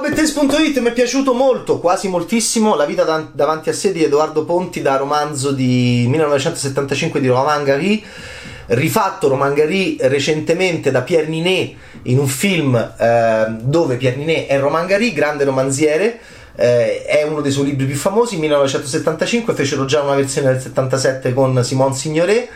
Bettes.it, mi è piaciuto molto, quasi moltissimo, La vita dav- davanti a sé di Edoardo Ponti da romanzo di 1975 di Romain Gary, rifatto Romain Gary recentemente da Pierre Ninet in un film eh, dove Pierre Ninet è Romain Gary, grande romanziere, eh, è uno dei suoi libri più famosi, 1975, fecero già una versione del 77 con Simone Signoret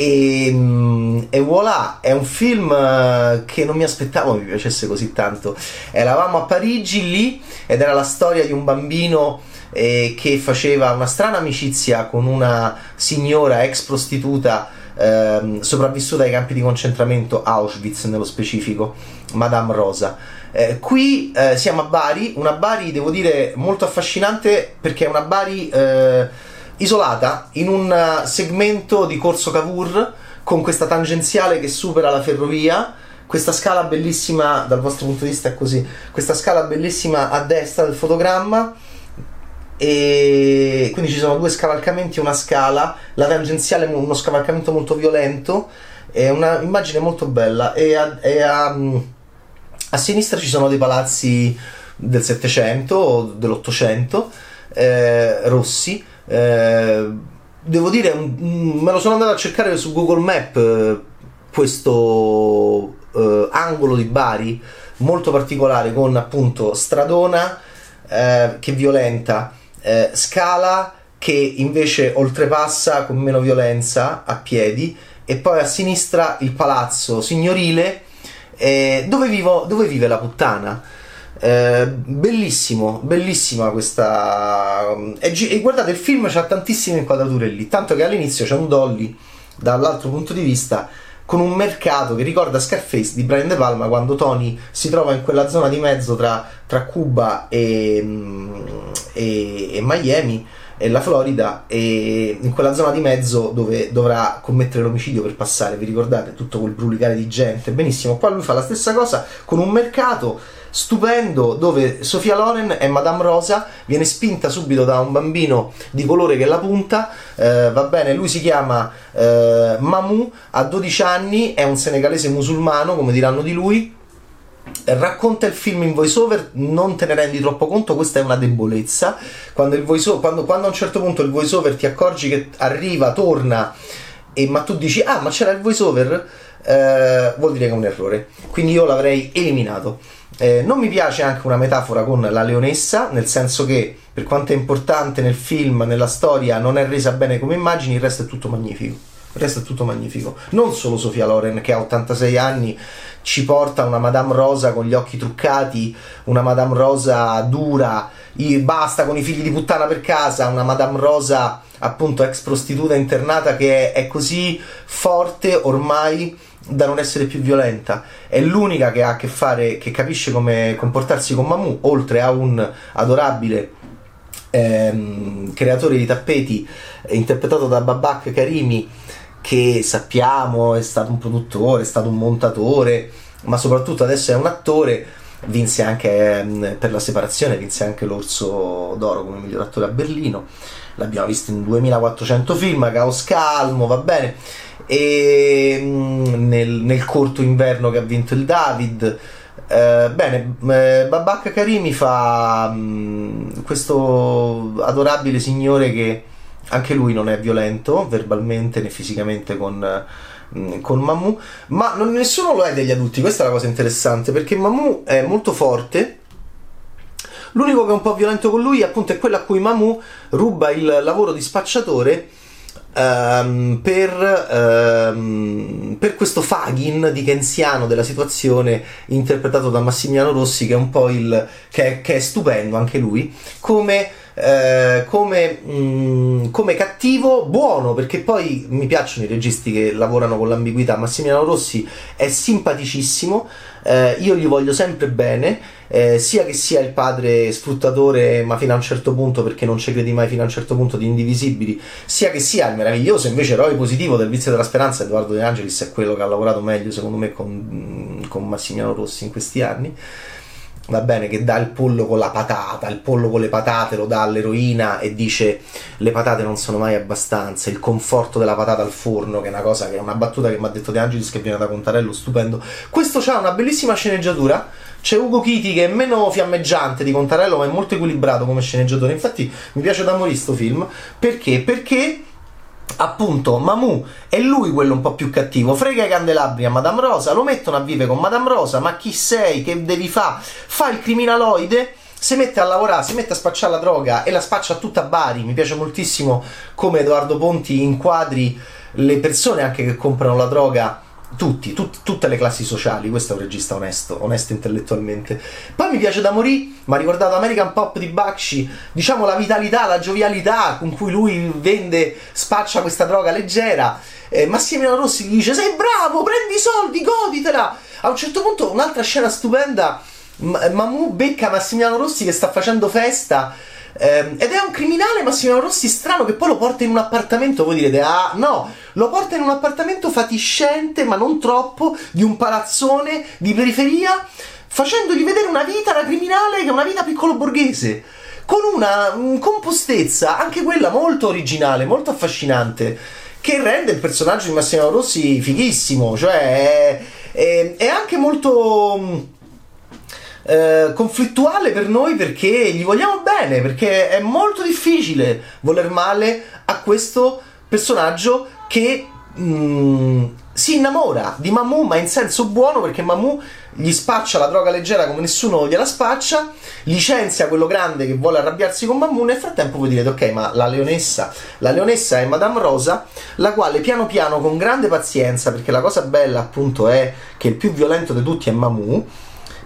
e, mm, e voilà, è un film eh, che non mi aspettavo mi piacesse così tanto. Eravamo a Parigi lì ed era la storia di un bambino eh, che faceva una strana amicizia con una signora ex prostituta eh, sopravvissuta ai campi di concentramento Auschwitz nello specifico, Madame Rosa. Eh, qui eh, siamo a Bari, una Bari devo dire molto affascinante perché è una Bari eh, isolata in un eh, segmento di Corso Cavour con questa tangenziale che supera la ferrovia. Questa scala bellissima dal vostro punto di vista è così questa scala bellissima a destra del fotogramma. E quindi ci sono due scavalcamenti e una scala la tangenziale è uno scavalcamento molto violento è un'immagine molto bella. E a, e a, a sinistra ci sono dei palazzi del 700 o dell'800 eh, rossi eh, devo dire, me lo sono andato a cercare su Google Map eh, questo eh, angolo di Bari molto particolare con appunto stradona eh, che violenta, eh, scala che invece oltrepassa con meno violenza a piedi e poi a sinistra il palazzo signorile eh, dove, vivo, dove vive la puttana eh, bellissimo, bellissima questa. E, e, guardate, il film ha tantissime inquadrature lì. Tanto che all'inizio c'è un Dolly dall'altro punto di vista con un mercato che ricorda Scarface di Brian De Palma quando Tony si trova in quella zona di mezzo tra, tra Cuba e, e, e Miami e la Florida e in quella zona di mezzo dove dovrà commettere l'omicidio per passare, vi ricordate tutto quel brulicare di gente, benissimo, qua lui fa la stessa cosa con un mercato stupendo dove Sofia Loren è Madame Rosa, viene spinta subito da un bambino di colore che la punta, eh, va bene, lui si chiama eh, Mamou, ha 12 anni, è un senegalese musulmano, come diranno di lui, racconta il film in voiceover, non te ne rendi troppo conto, questa è una debolezza. Quando, voiceover, quando, quando a un certo punto il voiceover ti accorgi che arriva, torna, e, ma tu dici, ah, ma c'era il voiceover, eh, vuol dire che è un errore. Quindi io l'avrei eliminato. Eh, non mi piace anche una metafora con la leonessa, nel senso che per quanto è importante nel film, nella storia, non è resa bene come immagini, il resto è tutto magnifico. Il resto è tutto magnifico. Non solo Sofia Loren, che ha 86 anni, ci porta una Madame Rosa con gli occhi truccati, una Madame Rosa dura, basta con i figli di puttana per casa, una Madame Rosa appunto ex prostituta internata che è, è così forte ormai da non essere più violenta. È l'unica che ha a che fare, che capisce come comportarsi con Mamu, oltre a un adorabile ehm, creatore di tappeti eh, interpretato da Babak Karimi, che sappiamo è stato un produttore, è stato un montatore, ma soprattutto adesso è un attore. Vinse anche ehm, per la separazione, vinse anche l'Orso d'Oro come miglior attore a Berlino. L'abbiamo visto in 2400 film, Caos Calmo, va bene e mm, nel, nel, corto inverno che ha vinto il David. Eh, bene, eh, Babak Karimi fa mh, mm, questo adorabile signore che anche lui non è violento verbalmente né fisicamente con, mh, mm, con Mamu, ma non, nessuno lo è degli adulti, questa è la cosa interessante perché Mamu è molto forte. L'unico che è un po' violento con lui appunto è quello a cui Mamu ruba il lavoro di spacciatore Um, per, um, per, questo Fagin dickensiano della situazione interpretato da Massimiliano Rossi che è un po' il che che è stupendo anche lui come, uh, come, um, come, cattivo buono perché poi mi piacciono i registi che lavorano con l'ambiguità Massimiliano Rossi è simpaticissimo uh, io gli voglio sempre bene eh, sia che sia il padre sfruttatore, ma fino a un certo punto, perché non ci credi mai fino a un certo punto, di indivisibili, sia che sia il meraviglioso invece eroe positivo del vizio della speranza, Edoardo De Angelis è quello che ha lavorato meglio secondo me con, con Massimiliano Rossi in questi anni. Va bene, che dà il pollo con la patata, il pollo con le patate lo dà all'eroina e dice le patate non sono mai abbastanza, il conforto della patata al forno, che è una cosa che è una battuta che mi ha detto De Angelis che viene da Contarello, stupendo. Questo ha una bellissima sceneggiatura. C'è Ugo Chiti che è meno fiammeggiante di Contarello, ma è molto equilibrato come sceneggiatore. Infatti mi piace da morire sto film. Perché? Perché appunto Mamu è lui quello un po' più cattivo, frega i candelabri a Madame Rosa, lo mettono a vivere con Madame Rosa, ma chi sei, che devi fare? Fa il criminaloide, si mette a lavorare, si mette a spacciare la droga e la spaccia tutta a Bari, mi piace moltissimo come Edoardo Ponti inquadri le persone anche che comprano la droga tutti, tut, tutte le classi sociali. Questo è un regista onesto, onesto intellettualmente. Poi mi piace da morire, mi ha ricordato American Pop di Bakshi, diciamo la vitalità, la giovialità con cui lui vende, spaccia questa droga leggera. Eh, Massimiliano Rossi gli dice: Sei bravo, prendi i soldi, goditela. A un certo punto, un'altra scena stupenda. Mamu becca Massimiliano Rossi che sta facendo festa eh, ed è un criminale Massimo Rossi strano che poi lo porta in un appartamento. Voi direte, ah no, lo porta in un appartamento fatiscente, ma non troppo, di un palazzone di periferia, facendogli vedere una vita da criminale che è una vita piccolo borghese. Con una um, compostezza, anche quella molto originale, molto affascinante, che rende il personaggio di Massimo Rossi fighissimo. Cioè, è, è, è anche molto mm, eh, conflittuale per noi perché gli vogliamo bene, perché è molto difficile voler male a questo personaggio che mh, mm, si innamora di Mamu, ma in senso buono perché Mamu gli spaccia la droga leggera come nessuno gliela spaccia, licenzia quello grande che vuole arrabbiarsi con Mamu. Nel frattempo voi direte: Ok, ma la leonessa, la leonessa è Madame Rosa, la quale piano piano, con grande pazienza, perché la cosa bella appunto è che il più violento di tutti è Mamu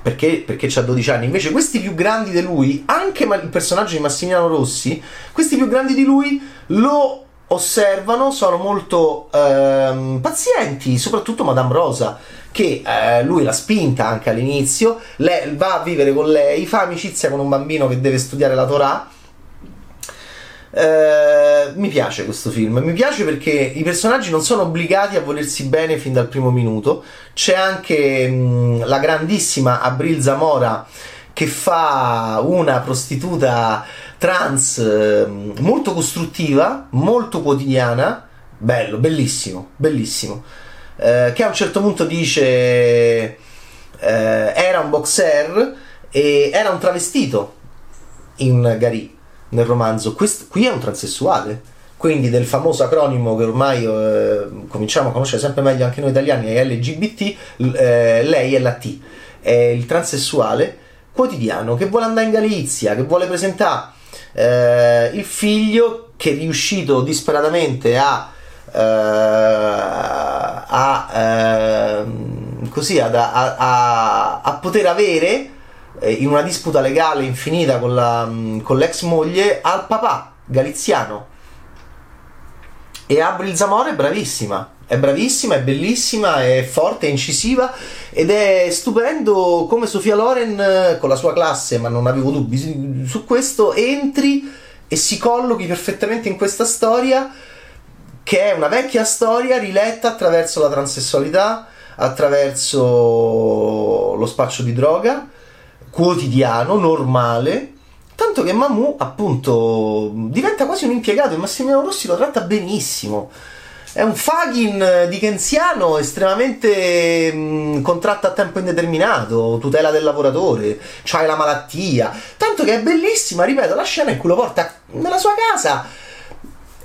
perché, perché ha 12 anni. Invece questi più grandi di lui, anche il personaggio di Massimiliano Rossi, questi più grandi di lui lo osservano, sono molto ehm, pazienti, soprattutto Madame Rosa, che eh, lui l'ha spinta anche all'inizio, lei, va a vivere con lei, fa amicizia con un bambino che deve studiare la Torah eh, mi piace questo film, mi piace perché i personaggi non sono obbligati a volersi bene fin dal primo minuto. C'è anche mh, la grandissima Abril Zamora che fa una prostituta trans mh, molto costruttiva, molto quotidiana. Bello, bellissimo, bellissimo. Eh, che a un certo punto dice eh, era un boxer e era un travestito in Gary nel romanzo, Quest, qui è un transessuale. Quindi del famoso acronimo che ormai eh, cominciamo a conoscere sempre meglio anche noi italiani, è LGBT, eh, lei è la T, è il transessuale quotidiano che vuole andare in Galizia, che vuole presentare eh, il figlio che è riuscito disperatamente a, eh, a ehm, così a, a, a poter avere in una disputa legale infinita con, la, mm, con l'ex moglie al papà galiziano. E Abril Zamora è bravissima, è bravissima, è bellissima, è forte, è incisiva ed è stupendo come Sofia Loren eh, con la sua classe, ma non avevo dubbi su questo, entri e si collochi perfettamente in questa storia che è una vecchia storia riletta attraverso la transessualità, attraverso lo spaccio di droga quotidiano, normale, tanto che Mamu appunto diventa quasi un impiegato e Massimiliano Rossi lo tratta benissimo. È un Fagin dickensiano estremamente mh, contratto a tempo indeterminato, tutela del lavoratore, c'hai la malattia. Tanto che è bellissima, ripeto, la scena in cui lo porta nella sua casa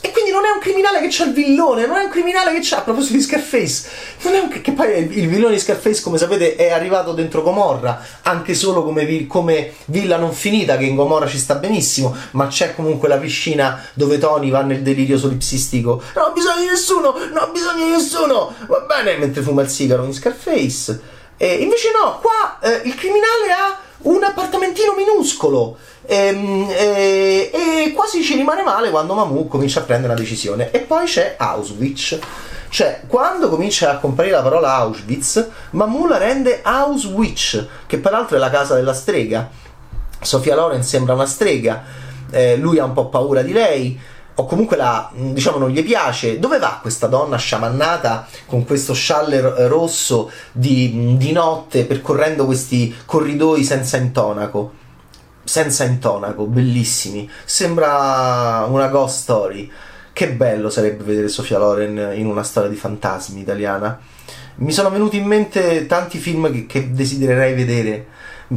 e quindi non è un criminale che c'ha il villone, non è un criminale che c'ha, a proposito di Scarface, non è un, che poi il villone di Scarface, come sapete, è arrivato dentro Gomorra, anche solo come, come villa non finita, che in Gomorra ci sta benissimo, ma c'è comunque la piscina dove Tony va nel delirio solipsistico, non ho bisogno di nessuno, non ho bisogno di nessuno, va bene, mentre fuma il sigaro in Scarface. E invece no, qua eh, il criminale ha un appartamentino minuscolo e, ehm, e, e, quasi ci rimane male quando Mamu comincia a prendere una decisione. E poi c'è Auschwitz. Cioè, quando comincia a comparire la parola Auschwitz, Mamu la rende Auschwitz, che peraltro è la casa della strega. Sofia Loren sembra una strega, eh, lui ha un po' paura di lei. o comunque la, diciamo non gli piace, dove va questa donna sciamannata con questo scialle rosso di, di notte percorrendo questi corridoi senza intonaco? Senza intonaco, bellissimi. Sembra una ghost story. Che bello sarebbe vedere Sofia Loren in una storia di fantasmi italiana. Mi sono venuti in mente tanti film che, che desidererei vedere.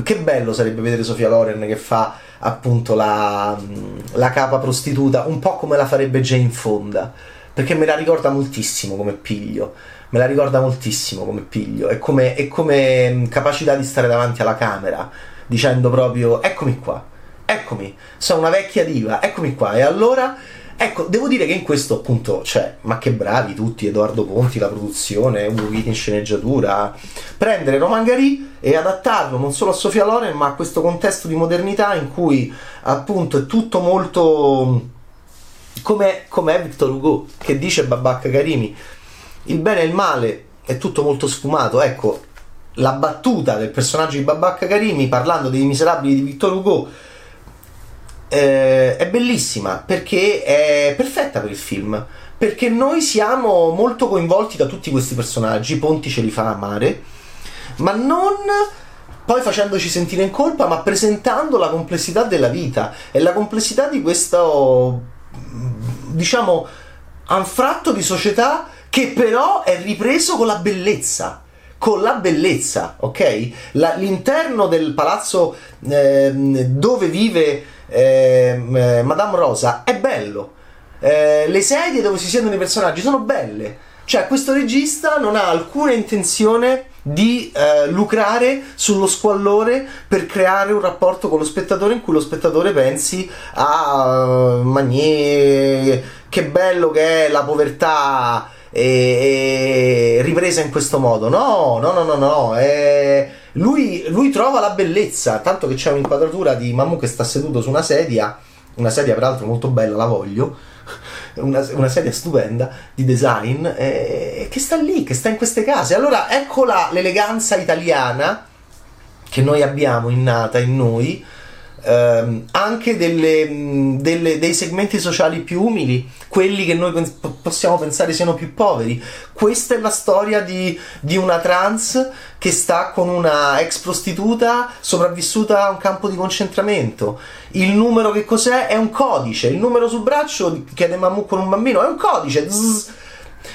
Che bello sarebbe vedere Sofia Loren che fa appunto la, la capa prostituta, un po' come la farebbe Jane Fonda, perché me la ricorda moltissimo come piglio, me la ricorda moltissimo come piglio e come, e come mm, capacità di stare davanti alla camera, dicendo proprio eccomi qua, eccomi, sono una vecchia diva, eccomi qua, e allora Ecco, devo dire che in questo appunto, cioè, ma che bravi tutti, Edoardo Ponti, la produzione, Ugo Viti in sceneggiatura, prendere Roman Gary e adattarlo non solo a Sofia Loren, ma a questo contesto di modernità in cui appunto è tutto molto come, è Victor Hugo, che dice Babacca Karimi, il bene e il male è tutto molto sfumato, ecco, la battuta del personaggio di Babacca Karimi parlando dei miserabili di Victor Hugo eh, è bellissima perché è perfetta per il film. Perché noi siamo molto coinvolti da tutti questi personaggi, Ponti ce li fa amare, ma non poi facendoci sentire in colpa, ma presentando la complessità della vita e la complessità di questo, diciamo, anfratto di società che però è ripreso con la bellezza con la bellezza, ok? La, l'interno del palazzo eh, dove vive Ehm, eh, Madame Rosa è bello. Eh, le sedie dove si siedono i personaggi sono belle. Cioè, questo regista non ha alcuna intenzione di eh, lucrare sullo squallore per creare un rapporto con lo spettatore in cui lo spettatore pensi a uh, Magnier, che bello che è la povertà e, e ripresa in questo modo. No, no, no, no, no. È lui, lui, trova la bellezza, tanto che c'è un'inquadratura di Mamu che sta seduto su una sedia, una sedia peraltro molto bella, la voglio, una, una sedia stupenda di design, eh, che sta lì, che sta in queste case. Allora ecco la, l'eleganza italiana che noi abbiamo innata in noi, ehm, anche delle, delle, dei segmenti sociali più umili, quelli che noi possiamo pensare siano più poveri. Questa è la storia di, di una trans che sta con una ex prostituta sopravvissuta a un campo di concentramento. Il numero che cos'è? È un codice. Il numero sul braccio, chiede Mamù con un bambino, è un codice. Zzz.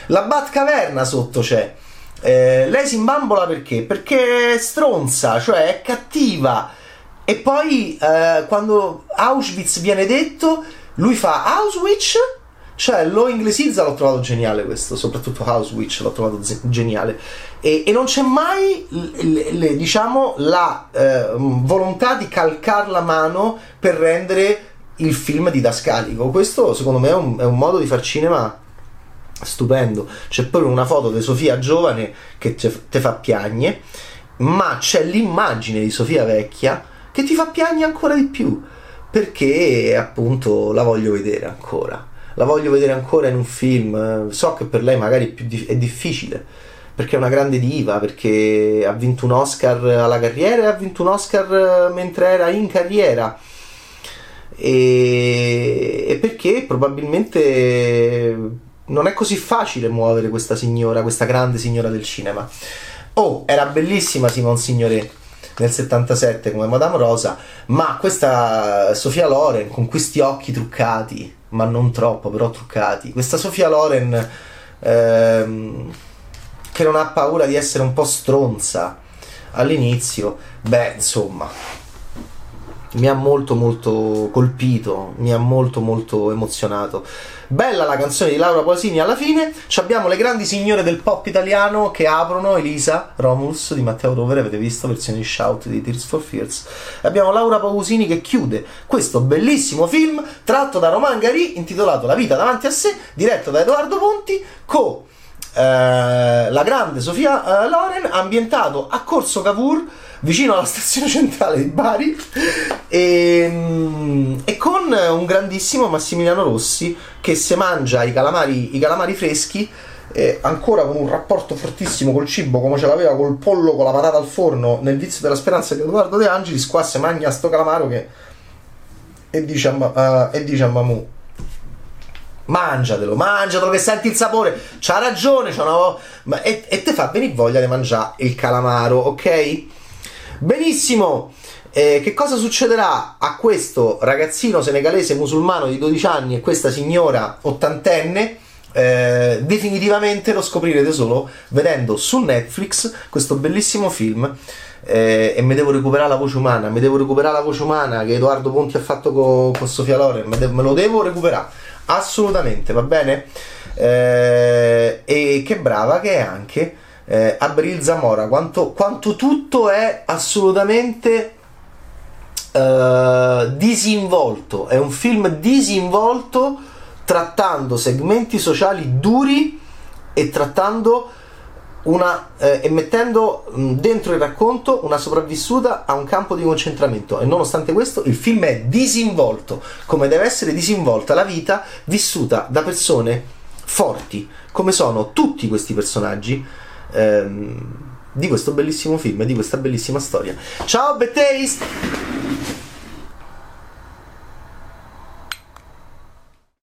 La Batcaverna sotto c'è. Eh, lei si imbambola perché? Perché è stronza, cioè è cattiva e poi eh, quando Auschwitz viene detto, lui fa Auschwitz, cioè lo inglesizza, l'ho trovato geniale questo, soprattutto Auschwitz l'ho trovato z- geniale. E, e, non c'è mai, le, le, diciamo, la eh, volontà di calcar la mano per rendere il film didascalico. Questo secondo me è un, è un modo di far cinema stupendo. C'è poi una foto di Sofia giovane che te fa piagne, ma c'è l'immagine di Sofia vecchia che ti fa piangere ancora di più. Perché appunto la voglio vedere ancora. La voglio vedere ancora in un film so che per lei magari è difficile perché è una grande diva perché ha vinto un Oscar alla carriera e ha vinto un Oscar mentre era in carriera. E, e perché probabilmente non è così facile muovere questa signora, questa grande signora del cinema. Oh, era bellissima Simon Signoret nel 77 come Madame Rosa, ma questa Sofia Loren con questi occhi truccati, ma non troppo, però truccati, questa Sofia Loren ehm, che non ha paura di essere un po' stronza all'inizio, beh, insomma, mi ha molto molto colpito, mi ha molto molto emozionato. Bella la canzone di Laura Pausini alla fine. Ci abbiamo le grandi signore del pop italiano che aprono Elisa Romulus di Matteo Rovere, avete visto versione di Shout di Tears for Fears. E abbiamo Laura Pausini che chiude questo bellissimo film tratto da Roman Gary intitolato La vita davanti a sé, diretto da Edoardo Ponti eh, la grande Sofia eh, Loren ambientato a Corso Cavour vicino alla stazione centrale di Bari e, mm, e, con un grandissimo Massimiliano Rossi che si mangia i calamari, i calamari freschi eh, ancora con un rapporto fortissimo col cibo come ce l'aveva col pollo con la patata al forno nel vizio della speranza di Edoardo De Angelis qua si mangia sto calamaro che e dice a, uh, e dice a Mamù mangiatelo, mangiatelo che senti il sapore. C'ha ragione, c'ha una... E, e te fa venire voglia di mangiare il calamaro, ok? Benissimo. Eh, che cosa succederà a questo ragazzino senegalese musulmano di 12 anni e questa signora ottantenne? Eh, definitivamente lo scoprirete solo vedendo su Netflix questo bellissimo film eh, e mi devo recuperare la voce umana mi devo recuperare la voce umana che Edoardo Ponti ha fatto con, con Sofia Loren me, de- me lo devo recuperare assolutamente va bene? Eh, e che brava che è anche eh, Abril Zamora. Quanto, quanto tutto è assolutamente uh, disinvolto. È un film disinvolto trattando segmenti sociali duri e trattando una, eh, e mettendo mh, dentro il racconto una sopravvissuta a un campo di concentramento. E nonostante questo il film è disinvolto come deve essere disinvolta la vita vissuta da persone forti come sono tutti questi personaggi ehm, di questo bellissimo film e di questa bellissima storia. Ciao Betaste